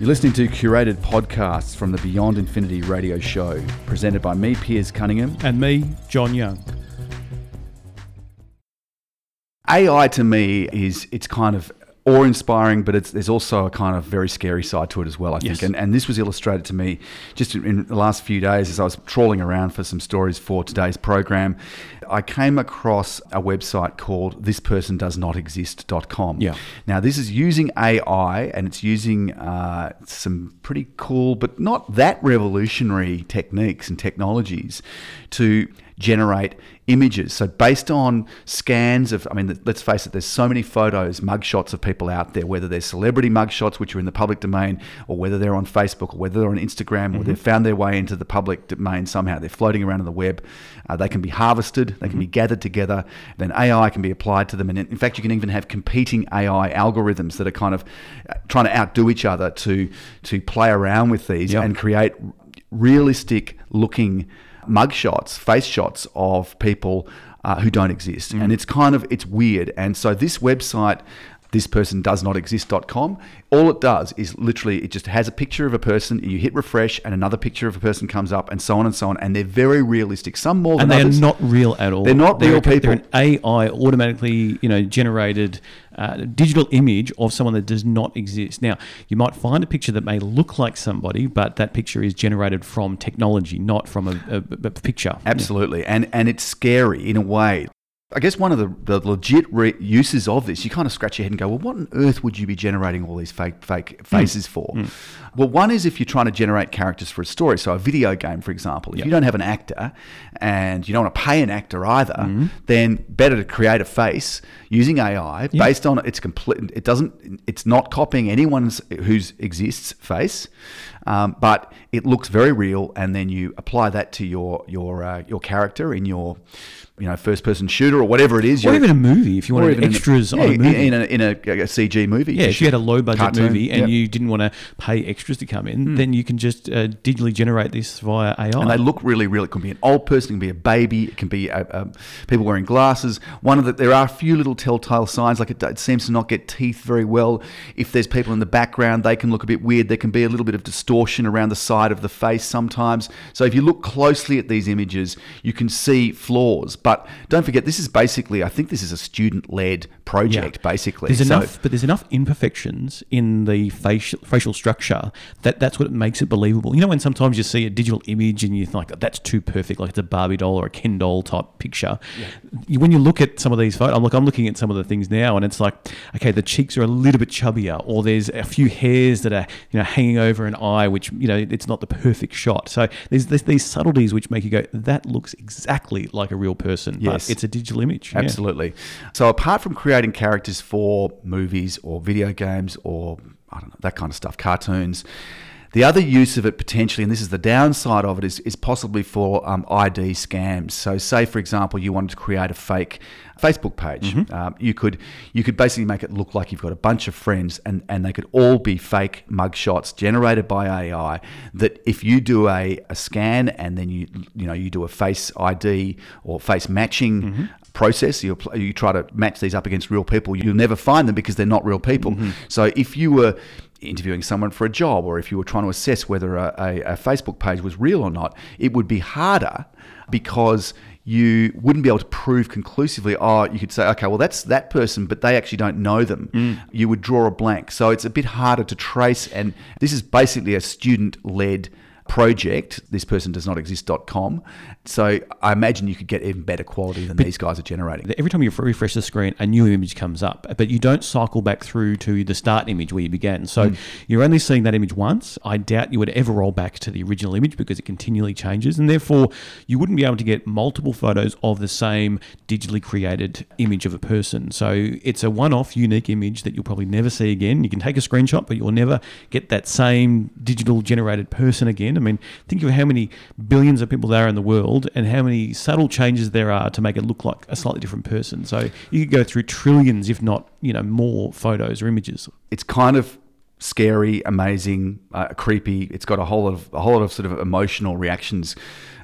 You're listening to curated podcasts from the Beyond Infinity radio show, presented by me, Piers Cunningham. And me, John Young. AI to me is it's kind of awe inspiring, but it's, there's also a kind of very scary side to it as well, I think. Yes. And, and this was illustrated to me just in, in the last few days as I was trawling around for some stories for today's program. I came across a website called thispersondoesnotexist.com. Yeah. Now, this is using AI and it's using uh, some pretty cool, but not that revolutionary techniques and technologies to generate images. So based on scans of, I mean, let's face it, there's so many photos, mugshots of people out there, whether they're celebrity mugshots, which are in the public domain, or whether they're on Facebook, or whether they're on Instagram, or they've found their way into the public domain somehow. They're floating around on the web. Uh, they can be harvested, they can be gathered together, then AI can be applied to them. And in fact, you can even have competing AI algorithms that are kind of uh, trying to outdo each other to, to play around with these Yeah. and create realistic looking mugshots, face shots of people uh, who don't exist. And it's kind of, it's weird. And so this website, this person does not exist.com, all it does is literally, it just has a picture of a person, you hit refresh, and another picture of a person comes up, and so on and so on. And they're very realistic, some more And than they are others. not real at all. They're not They're real a- They're people. an AI automatically, you know, generated uh, digital image of someone that does not exist. Now, you might find a picture that may look like somebody, but that picture is generated from technology, not from a, a, a picture. Absolutely, and and it's scary in a way. I guess one of the, the legit re- uses of this, you kind of scratch your head and go, well, what on earth would you be generating all these fake fake faces for? Well, one is if you're trying to generate characters for a story. So a video game, for example, if Yep. you don't have an actor and you don't want to pay an actor either, then better to create a face using AI based on its complete. It doesn't. It's not copying anyone's who's exists face, um, but it looks very real, and then you apply that to your your uh, your character in your you know first person shooter or whatever it is. Or even a movie, if you wanted even in a- extras yeah, on a movie. in a, in a, a CG movie. yeah, if you had a low budget Cartoon, movie and. Hmm. you didn't want to pay extras to come in, then you can just uh, digitally generate this via AI. and they look really real. It can be an old person, it can be a baby, it can be a, a, people wearing glasses. One of the there are a few little telltale signs, like it, it seems to not get teeth very well. If there's people in the background, they can look a bit weird. There can be a little bit of distortion around the side of the face sometimes. So if you look closely at these images, you can see flaws. But don't forget, this is basically, I think this is a student-led project, Yeah. basically. There's So- enough, but there's enough imperfections in the facial facial structure that that's what makes it believable. You know, when sometimes you see a digital image and you think like that's too perfect, like it's a Barbie doll or a Ken doll type picture. You- When you look at some of these photos, I'm like I'm looking at some of the things now, and it's like, okay, the cheeks are a little bit chubbier, or there's a few hairs that are you know hanging over an eye, which you know it's not the perfect shot. So there's, there's these subtleties which make you go, that looks exactly like a real person, Yes. but it's a digital image. Yeah. Absolutely. So apart from creating characters for movies or video games or I don't know that kind of stuff, cartoons. The other use of it potentially, and this is the downside of it, is, is possibly for um, ID scams. So, say for example, you wanted to create a fake Facebook page. Um, you could you could basically make it look like you've got a bunch of friends, and, and they could all be fake mugshots generated by AI. That if you do a, a scan and then you you know you do a face ID or face matching process. You you try to match these up against real people. You'll never find them because they're not real people. So if you were interviewing someone for a job, or if you were trying to assess whether a, a, a Facebook page was real or not, it would be harder because you wouldn't be able to prove conclusively. Oh, you could say, okay, well that's that person, but they actually don't know them. Mm. You would draw a blank, so it's a bit harder to trace. And this is basically a student-led project. This person does not exist.com. So I imagine you could get even better quality than these guys are generating. every time you refresh the screen, a new image comes up, but you don't cycle back through to the start image where you began. So hmm. you're only seeing that image once. I doubt you would ever roll back to the original image because it continually changes, and therefore you wouldn't be able to get multiple photos of the same digitally created image of a person. So it's a one-off, unique image that you'll probably never see again. You can take a screenshot, but you'll never get that same digital generated person again. I mean, think of how many billions of people there are in the world and how many subtle changes there are to make it look like a slightly different person. So you could go through trillions, if not, you know, more photos or images. It's kind of scary, amazing, uh, creepy. It's got a whole lot of a whole lot of sort of emotional reactions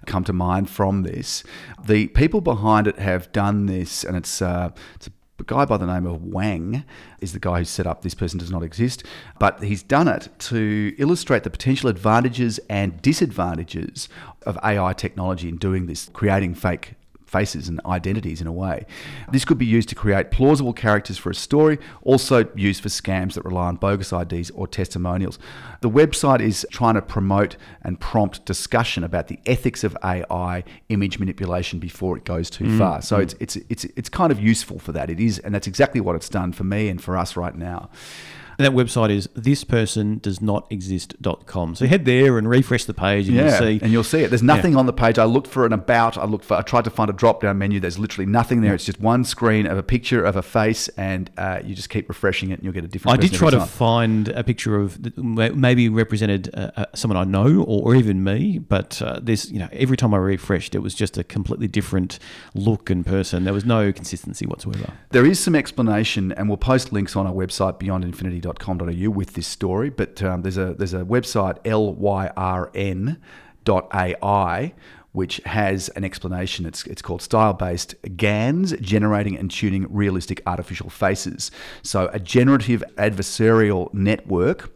come to mind from this. The people behind it have done this, and it's uh, it's a guy by the name of Wang is the guy who set up This Person Does Not Exist, but he's done it to illustrate the potential advantages and disadvantages of AI technology in doing this, creating fake faces and identities in a way. This could be used to create plausible characters for a story, also used for scams that rely on bogus IDs or testimonials. The website is trying to promote and prompt discussion about the ethics of AI image manipulation before it goes too Mm, far. So it's it's it's it's kind of useful for that. It is, and that's exactly what it's done for me and for us right now. And that website is thispersondoesnotexist.com. So head there and refresh the page and Yeah, you'll see. and you'll see it. There's nothing on the page. I looked for an about. I looked for. I tried to find a drop down menu. There's literally nothing there. It's just one screen of a picture of a face, and uh, you just keep refreshing it, and you'll get a different. I did try to time. find a picture of maybe represented uh, uh, someone I know or, or even me, but uh, there's you know every time I refreshed, it was just a completely different look and person. There was no consistency whatsoever. There is some explanation, and we'll post links on our website beyondinfinity.com.au with this story. But um, there's a there's a website lyrn.ai which has an explanation. It's it's called style based GANs, generating and tuning realistic artificial faces. So a generative adversarial network.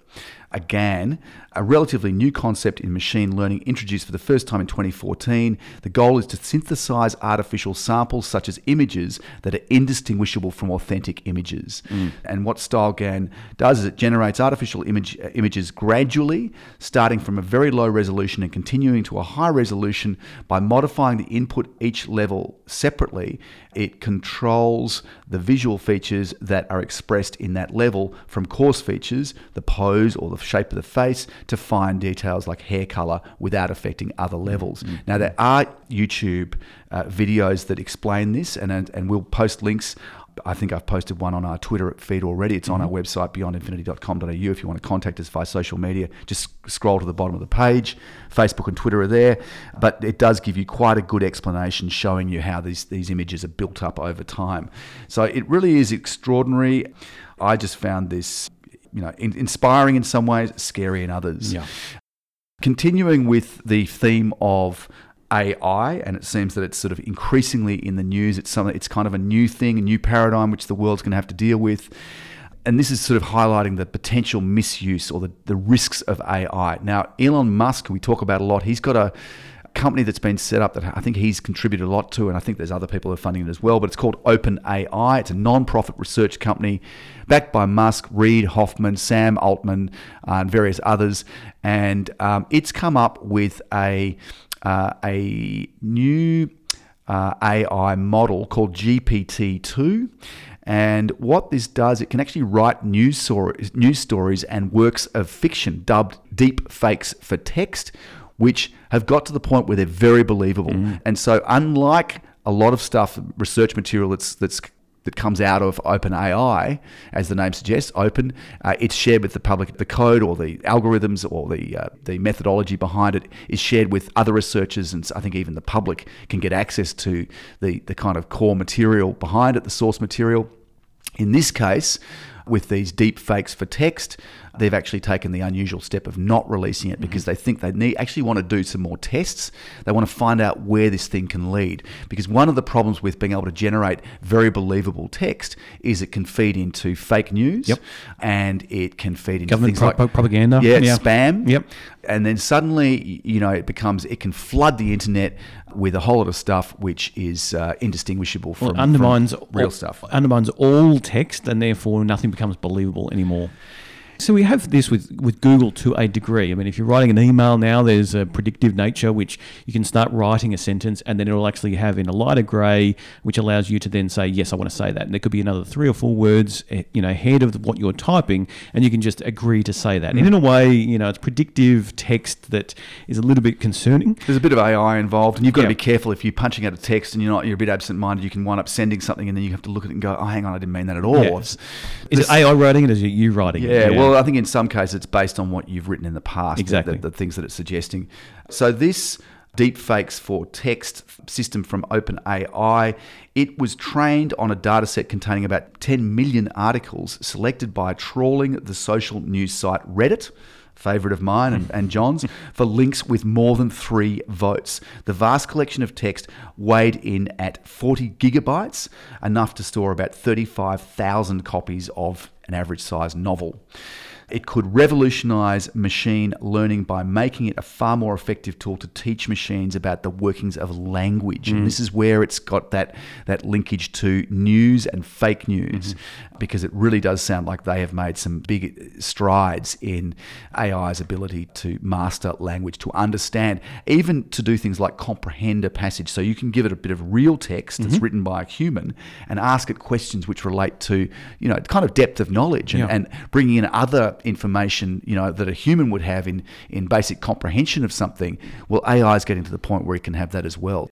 A GAN, a relatively new concept in machine learning introduced for the first time in 2014. The goal is to synthesize artificial samples such as images that are indistinguishable from authentic images. And what StyleGAN does is it generates artificial image, uh, images gradually, starting from a very low resolution and continuing to a high resolution by modifying the input each level separately. It controls the visual features that are expressed in that level from coarse features, the pose or the shape of the face, to fine details like hair color without affecting other mm, levels. Mm, now, there mm. are YouTube uh, videos that explain this, and, and, and we'll post links. I think I've posted one on our Twitter feed already. It's on our mm-hmm. website, beyondinfinity.com.au. If you want to contact us via social media, just scroll to the bottom of the page. Facebook and Twitter are there. But it does give you quite a good explanation showing you how these, these images are built up over time. So it really is extraordinary. I just found this you know, in, inspiring in some ways, scary in others. Yeah. Continuing with the theme of AI, and it seems that it's sort of increasingly in the news. It's something. It's kind of a new thing, a new paradigm which the world's going to have to deal with. And this is sort of highlighting the potential misuse or the, the risks of AI. Now, Elon Musk, we talk about a lot, he's got a company that's been set up that I think he's contributed a lot to, and I think there's other people who are funding it as well. But it's called OpenAI. It's a non-profit research company backed by Musk, Reid Hoffman, Sam Altman, uh, and various others. And um, it's come up with a uh, a new uh, AI model called GPT-2. And what this does, it can actually write news stories, news stories and works of fiction dubbed deep fakes for text, which have got to the point where they're very believable. And so, unlike a lot of stuff, research material that's that's that comes out of OpenAI, as the name suggests, open. Uh, it's shared with the public. The code or the algorithms or the uh, the methodology behind it is shared with other researchers, and I think even the public can get access to the the kind of core material behind it, the source material. In this case, with these deep fakes for text, they've actually taken the unusual step of not releasing it because they think they need actually want to do some more tests. They want to find out where this thing can lead. Because one of the problems with being able to generate very believable text is it can feed into fake news Yep. and it can feed into Government things pro- like propaganda. yeah, Yeah. spam. Yep. And then suddenly, you know, it becomes it can flood the internet with a whole lot of stuff which is uh, indistinguishable from, Well, undermines from real all, stuff. Undermines all text, and therefore nothing becomes believable anymore. So we have this with, with Google to a degree. I mean, if you're writing an email now, there's a predictive nature which you can start writing a sentence, and then it'll actually have in a lighter grey, which allows you to then say, "Yes, I want to say that." And there could be another three or four words, eh, you know, ahead of what you're typing, and you can just agree to say that. And in a way, you know, it's predictive text that is a little bit concerning. There's a bit of AI involved, and you've got Yeah. to be careful if you're punching out a text and you're not you're a bit absent-minded. You can wind up sending something, and then you have to look at it and go, "Oh, hang on, I didn't mean that at all." Yeah. It's- Is this- it AI writing it? Or is it you writing Yeah, it? well, I think in some cases it's based on what you've written in the past, the- Exactly. the, the things that it's suggesting. So this deep fakes for text system from OpenAI, it was trained on a data set containing about 10 million articles selected by trawling the social news site Reddit favourite of mine and, and John's, for links with more than three votes. The vast collection of text weighed in at 40 gigabytes, enough to store about 35,000 copies of an average sized novel. It could revolutionize machine learning by making it a far more effective tool to teach machines about the workings of language. Mm. And this is where it's got that, that linkage to news and fake news, mm-hmm. because it really does sound like they have made some big strides in AI's ability to master language, to understand, even to do things like comprehend a passage. So you can give it a bit of real text that's mm-hmm. written by a human and ask it questions which relate to, you know, kind of depth of knowledge and, yeah. and bringing in other information you know that a human would have in in basic comprehension of something well AI is getting to the point where it can have that as well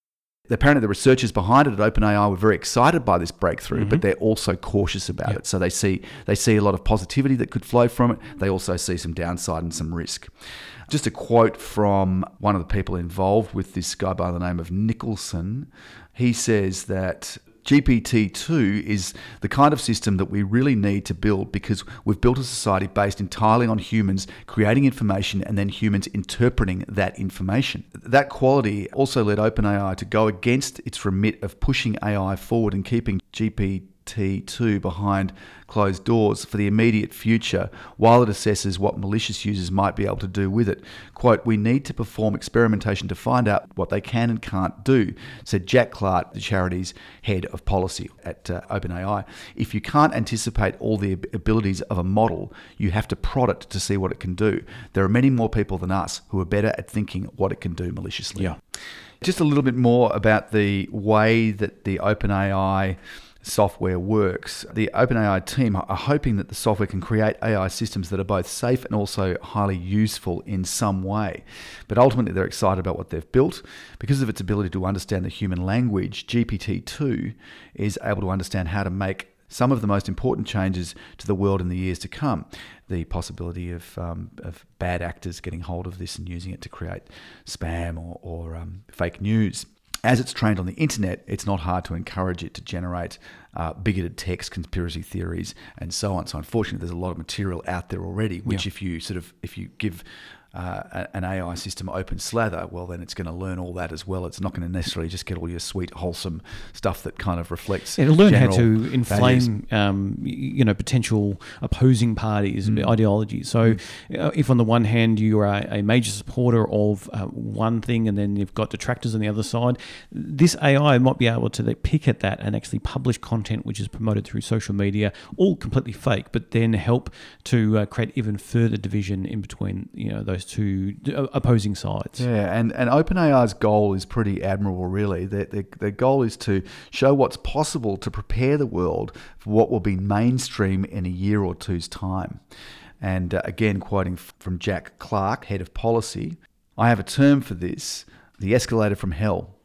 apparently the researchers behind it at OpenAI were very excited by this breakthrough, mm-hmm. but they're also cautious about yep. it. So they see they see a lot of positivity that could flow from it. They also see some downside and some risk. Just a quote from one of the people involved with this guy by the name of Nicholson. He says that GPT-2 is the kind of system that we really need to build because we've built a society based entirely on humans creating information and then humans interpreting that information. That quality also led OpenAI to go against its remit of pushing AI forward and keeping GPT T2 behind closed doors for the immediate future while it assesses what malicious users might be able to do with it. Quote, we need to perform experimentation to find out what they can and can't do, said Jack Clark, the charity's head of policy at uh, OpenAI. If you can't anticipate all the abilities of a model, you have to prod it to see what it can do. There are many more people than us who are better at thinking what it can do maliciously. Yeah. Just a little bit more about the way that the OpenAI software works. The OpenAI team are hoping that the software can create AI systems that are both safe and also highly useful in some way. But ultimately, they're excited about what they've built. Because of its ability to understand the human language, GPT 2 is able to understand how to make some of the most important changes to the world in the years to come. The possibility of, um, of bad actors getting hold of this and using it to create spam or, or um, fake news as it's trained on the internet, it's not hard to encourage it to generate uh, bigoted text, conspiracy theories, and so on. So unfortunately, there's a lot of material out there already, which yeah. if you sort of if you give uh, an AI system open slather, well, then it's going to learn all that as well. It's not going to necessarily just get all your sweet, wholesome stuff that kind of reflects. It'll learn how to inflame, um, you know, potential opposing parties, mm. ideologies. So, mm. uh, if on the one hand you are a major supporter of uh, one thing, and then you've got detractors on the other side, this AI might be able to pick at that and actually publish content which is promoted through social media, all completely fake, but then help to uh, create even further division in between, you know, those those two uh, opposing sides. Yeah, and, and OpenAI's goal is pretty admirable, really. Their, their, their goal is to show what's possible to prepare the world for what will be mainstream in a year or two's time. And uh, again, quoting from Jack Clark, head of policy, I have a term for this the escalator from hell.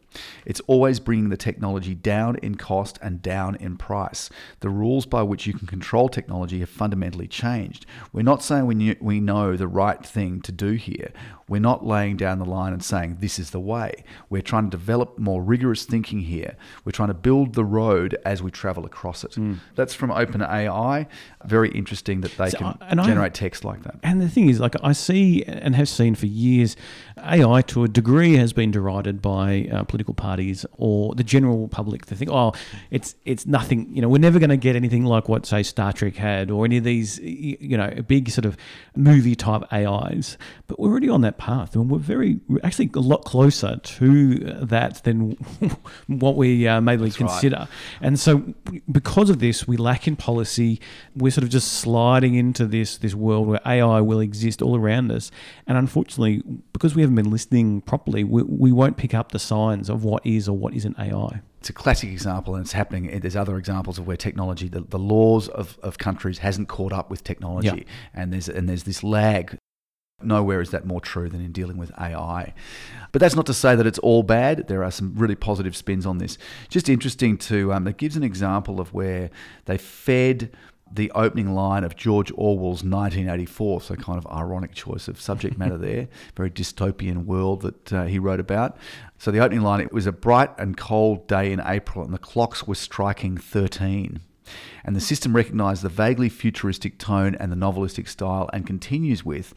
It's always bringing the technology down in cost and down in price. The rules by which you can control technology have fundamentally changed. We're not saying we, knew, we know the right thing to do here. We're not laying down the line and saying this is the way. We're trying to develop more rigorous thinking here. We're trying to build the road as we travel across it. Mm. That's from OpenAI. Very interesting that they so, can generate I, text like that. And the thing is, like I see and have seen for years, AI to a degree has been derided by uh, political parties or the general public. to think, oh, it's it's nothing. You know, we're never going to get anything like what say Star Trek had or any of these, you know, big sort of movie type AIs. But we're already on that path, and we're very actually a lot closer to that than what we uh, maybe That's consider. Right. And so, because of this, we lack in policy. We're sort of just sliding into this this world where AI will exist all around us, and unfortunately, because we haven't been listening properly, we, we won't pick up the signs of what is or what isn't AI it's a classic example, and it's happening. There's other examples of where technology, the, the laws of, of countries hasn't caught up with technology, and there's and there's this lag Nowhere is that more true than in dealing with AI. But that's not to say that it's all bad. There are some really positive spins on this. Just interesting to, um, it gives an example of where they fed the opening line of George Orwell's 1984, so kind of ironic choice of subject matter there, very dystopian world that uh, he wrote about. So the opening line, it was a bright and cold day in April and the clocks were striking 13. And the system recognized the vaguely futuristic tone and the novelistic style and continues with,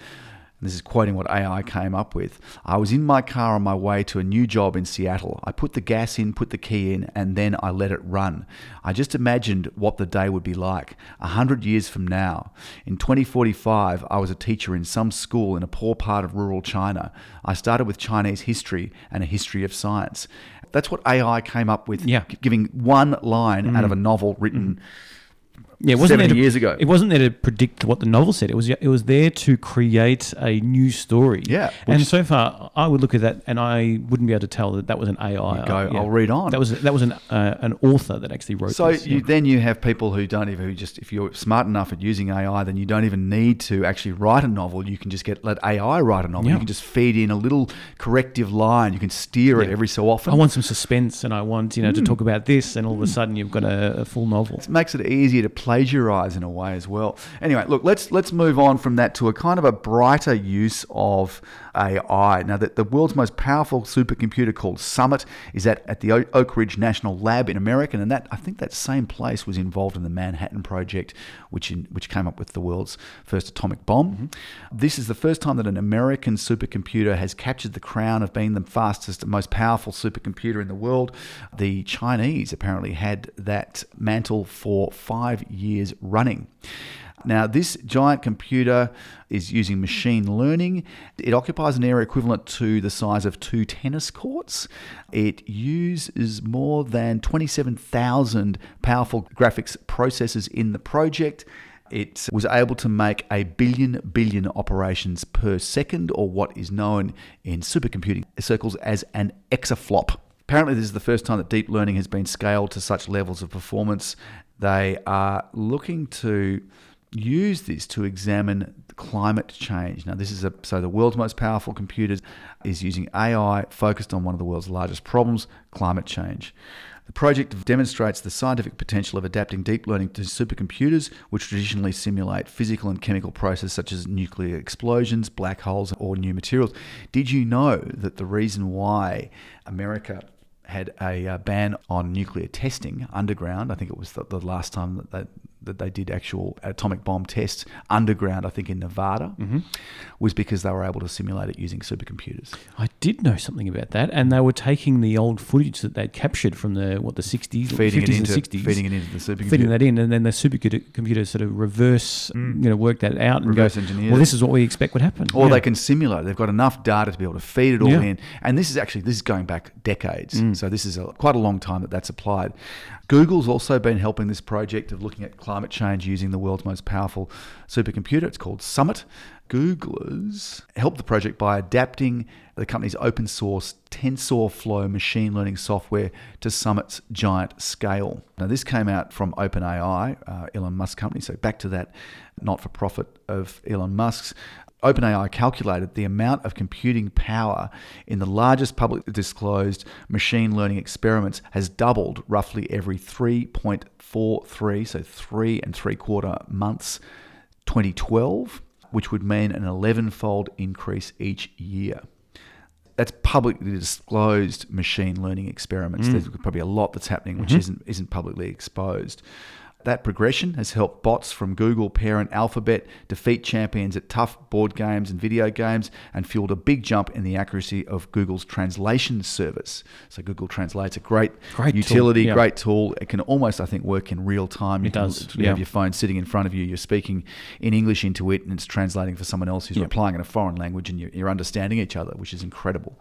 this is quoting what AI came up with. I was in my car on my way to a new job in Seattle. I put the gas in, put the key in, and then I let it run. I just imagined what the day would be like a hundred years from now. In 2045, I was a teacher in some school in a poor part of rural China. I started with Chinese history and a history of science. That's what AI came up with, Yeah. giving one line out of mm. a novel written. Mm. Yeah, it wasn't 70 there to, years ago. It wasn't there to predict what the novel said. It was it was there to create a new story. Yeah, and so far, I would look at that and I wouldn't be able to tell that that was an AI. go, Uh, yeah. "I'll read on." That was that was an uh, an author that actually wrote. So this, you, yeah. then you have people who don't even who just if you're smart enough at using AI, then you don't even need to actually write a novel. You can just get let AI write a novel. Yeah. You can just feed in a little corrective line. You can steer it every so often. I want some suspense and I want you know Hmm. to talk about this, and all of a sudden you've got a, a full novel. It makes it easier to plagiarize in a way as well. Anyway, look, let's let's move on from that to a kind of a brighter use of AI. Now, that the world's most powerful supercomputer called Summit is at, at the Oak Ridge National Lab in America, and that I think that same place was involved in the Manhattan Project, which in, which came up with the world's first atomic bomb. Mm-hmm. This is the first time that an American supercomputer has captured the crown of being the fastest and most powerful supercomputer in the world. The Chinese apparently had that mantle for five years running. Now, this giant computer is using machine learning. It occupies an area equivalent to the size of two tennis courts. It uses more than 27,000 powerful graphics processors in the project. It was able to make a billion billion operations per second, or what is known in supercomputing circles as an exaflop. Apparently, this is the first time that deep learning has been scaled to such levels of performance. They are looking to use this to examine climate change. Now, this is a so the world's most powerful computers is using AI focused on one of the world's largest problems, climate change. The project demonstrates the scientific potential of adapting deep learning to supercomputers, which traditionally simulate physical and chemical processes such as nuclear explosions, black holes, or new materials. Did you know that the reason why America had a uh, ban on nuclear testing underground. I think it was the, the last time that they, that they did actual atomic bomb tests underground, I think in Nevada, was because they were able to simulate it using supercomputers. I did know something about that, and they were taking the old footage that they'd captured from the what the sixties, Feeding it, into, and sixties, feeding it into the supercomputer. feeding that in, and then the supercomputer sort of reverse, you know, work that out and Reverse go, engineer well, this is what we expect would happen. or Yeah. they can simulate. They've got enough data to be able to feed it all Yeah. in. And this is actually this is going back decades. Mm. So this is a, quite a long time that that's applied. Google's also been helping this project of looking at climate change using the world's most powerful supercomputer. It's called Summit. Googlers helped the project by adapting the company's open source TensorFlow machine learning software to Summit's giant scale. Now, this came out from OpenAI, uh, Elon Musk company. So back to that not for profit of Elon Musk's. OpenAI calculated the amount of computing power in the largest publicly disclosed machine learning experiments has doubled roughly every 3.43, so three and three quarter months, 2012, which would mean an 11 fold increase each year. That's publicly disclosed machine learning experiments. Mm. There's probably a lot that's happening which mm-hmm. isn't isn't publicly exposed. That progression has helped bots from Google parent Alphabet defeat champions at tough board games and video games and fueled a big jump in the accuracy of Google's translation service. So Google Translate's a great, Great tool, utility, yeah. great tool. It can almost, I think, work in real time. You It does, You yeah. have your phone sitting in front of you. You're speaking in English into it, and it's translating for someone else who's Yeah. replying in a foreign language, and you're, you're understanding each other, which is incredible.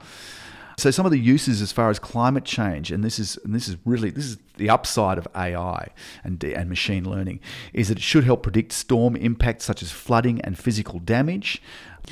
So some of the uses as far as climate change, and this is and this is really this is the upside of AI and and machine learning, is that it should help predict storm impacts such as flooding and physical damage.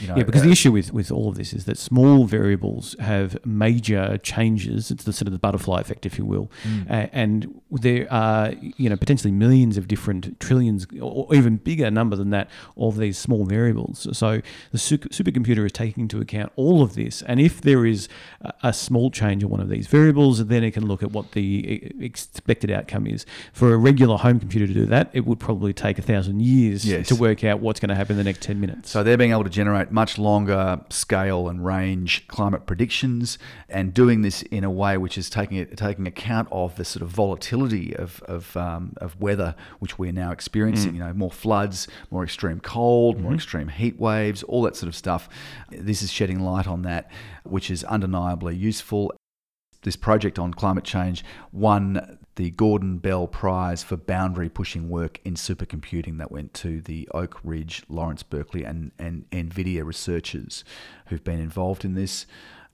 You know, Yeah, because uh, the issue with, with all of this is that small variables have major changes. It's the sort of the butterfly effect, if you will, Mm. A- and there are you know potentially millions of different trillions, or even bigger number than that, of these small variables. So the super, supercomputer is taking into account all of this, and if there is a, a small change in one of these variables, then it can look at what the expected outcome is. For a regular home computer to do that, it would probably take a thousand years Yes. to work out what's going to happen in the next ten minutes. So they're being able to generate generate much longer scale and range climate predictions, and doing this in a way which is taking taking account of the sort of volatility of of, um, of weather which we're now experiencing. You know, more floods, more extreme cold, more extreme heat waves, all that sort of stuff. This is shedding light on that, which is undeniably useful this project on climate change won the Gordon Bell Prize for boundary pushing work in supercomputing that went to the Oak Ridge, Lawrence Berkeley, and, and NVIDIA researchers who've been involved in this.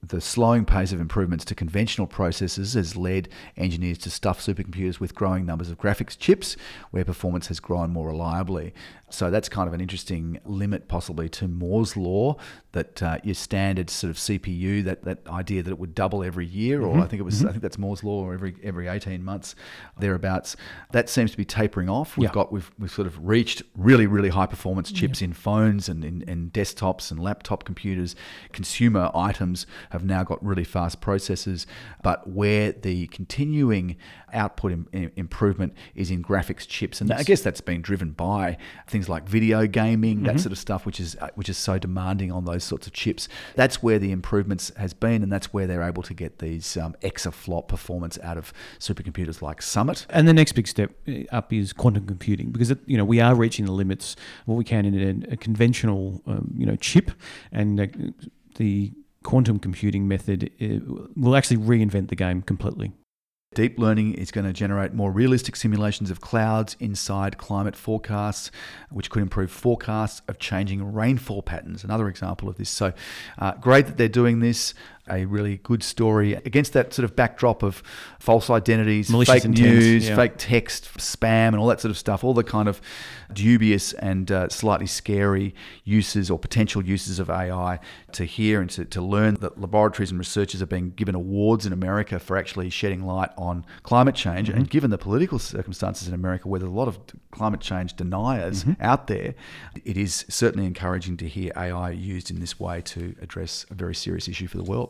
The slowing pace of improvements to conventional processors has led engineers to stuff supercomputers with growing numbers of graphics chips, where performance has grown more reliably. So that's kind of an interesting limit, possibly, to Moore's law that uh, your standard sort of CPU, that, that idea that it would double every year, or I think it was, I think that's Moore's law, or every every eighteen months, thereabouts. That seems to be tapering off. We've Yeah. got we've we've sort of reached really really high performance chips in phones and in, in desktops and laptop computers. Consumer items have now got really fast processors, but where the continuing output im- im- improvement is in graphics chips, and I guess that's been driven by things like video gaming, that sort of stuff, which is uh, which is so demanding on those sorts of chips. That's where the improvements has been, and that's where they're able to get these um, exaflop performance out of supercomputers like Summit. And the next big step uh, up is quantum computing because it, you know we are reaching the limits of what we can in a, a conventional um, you know chip, and uh, the quantum computing method uh, will actually reinvent the game completely. Deep learning is going to generate more realistic simulations of clouds inside climate forecasts, which could improve forecasts of changing rainfall patterns. Another example of this. So, uh, great that they're doing this. A really good story against that sort of backdrop of false identities, Malicious fake intent, news, yeah. fake text, spam, and all that sort of stuff. All the kind of dubious and uh, slightly scary uses or potential uses of AI to hear and to, to learn that laboratories and researchers are being given awards in America for actually shedding light on climate change. Mm-hmm. And given the political circumstances in America, where there's a lot of climate change deniers Mm-hmm. out there, it is certainly encouraging to hear AI used in this way to address a very serious issue for the world.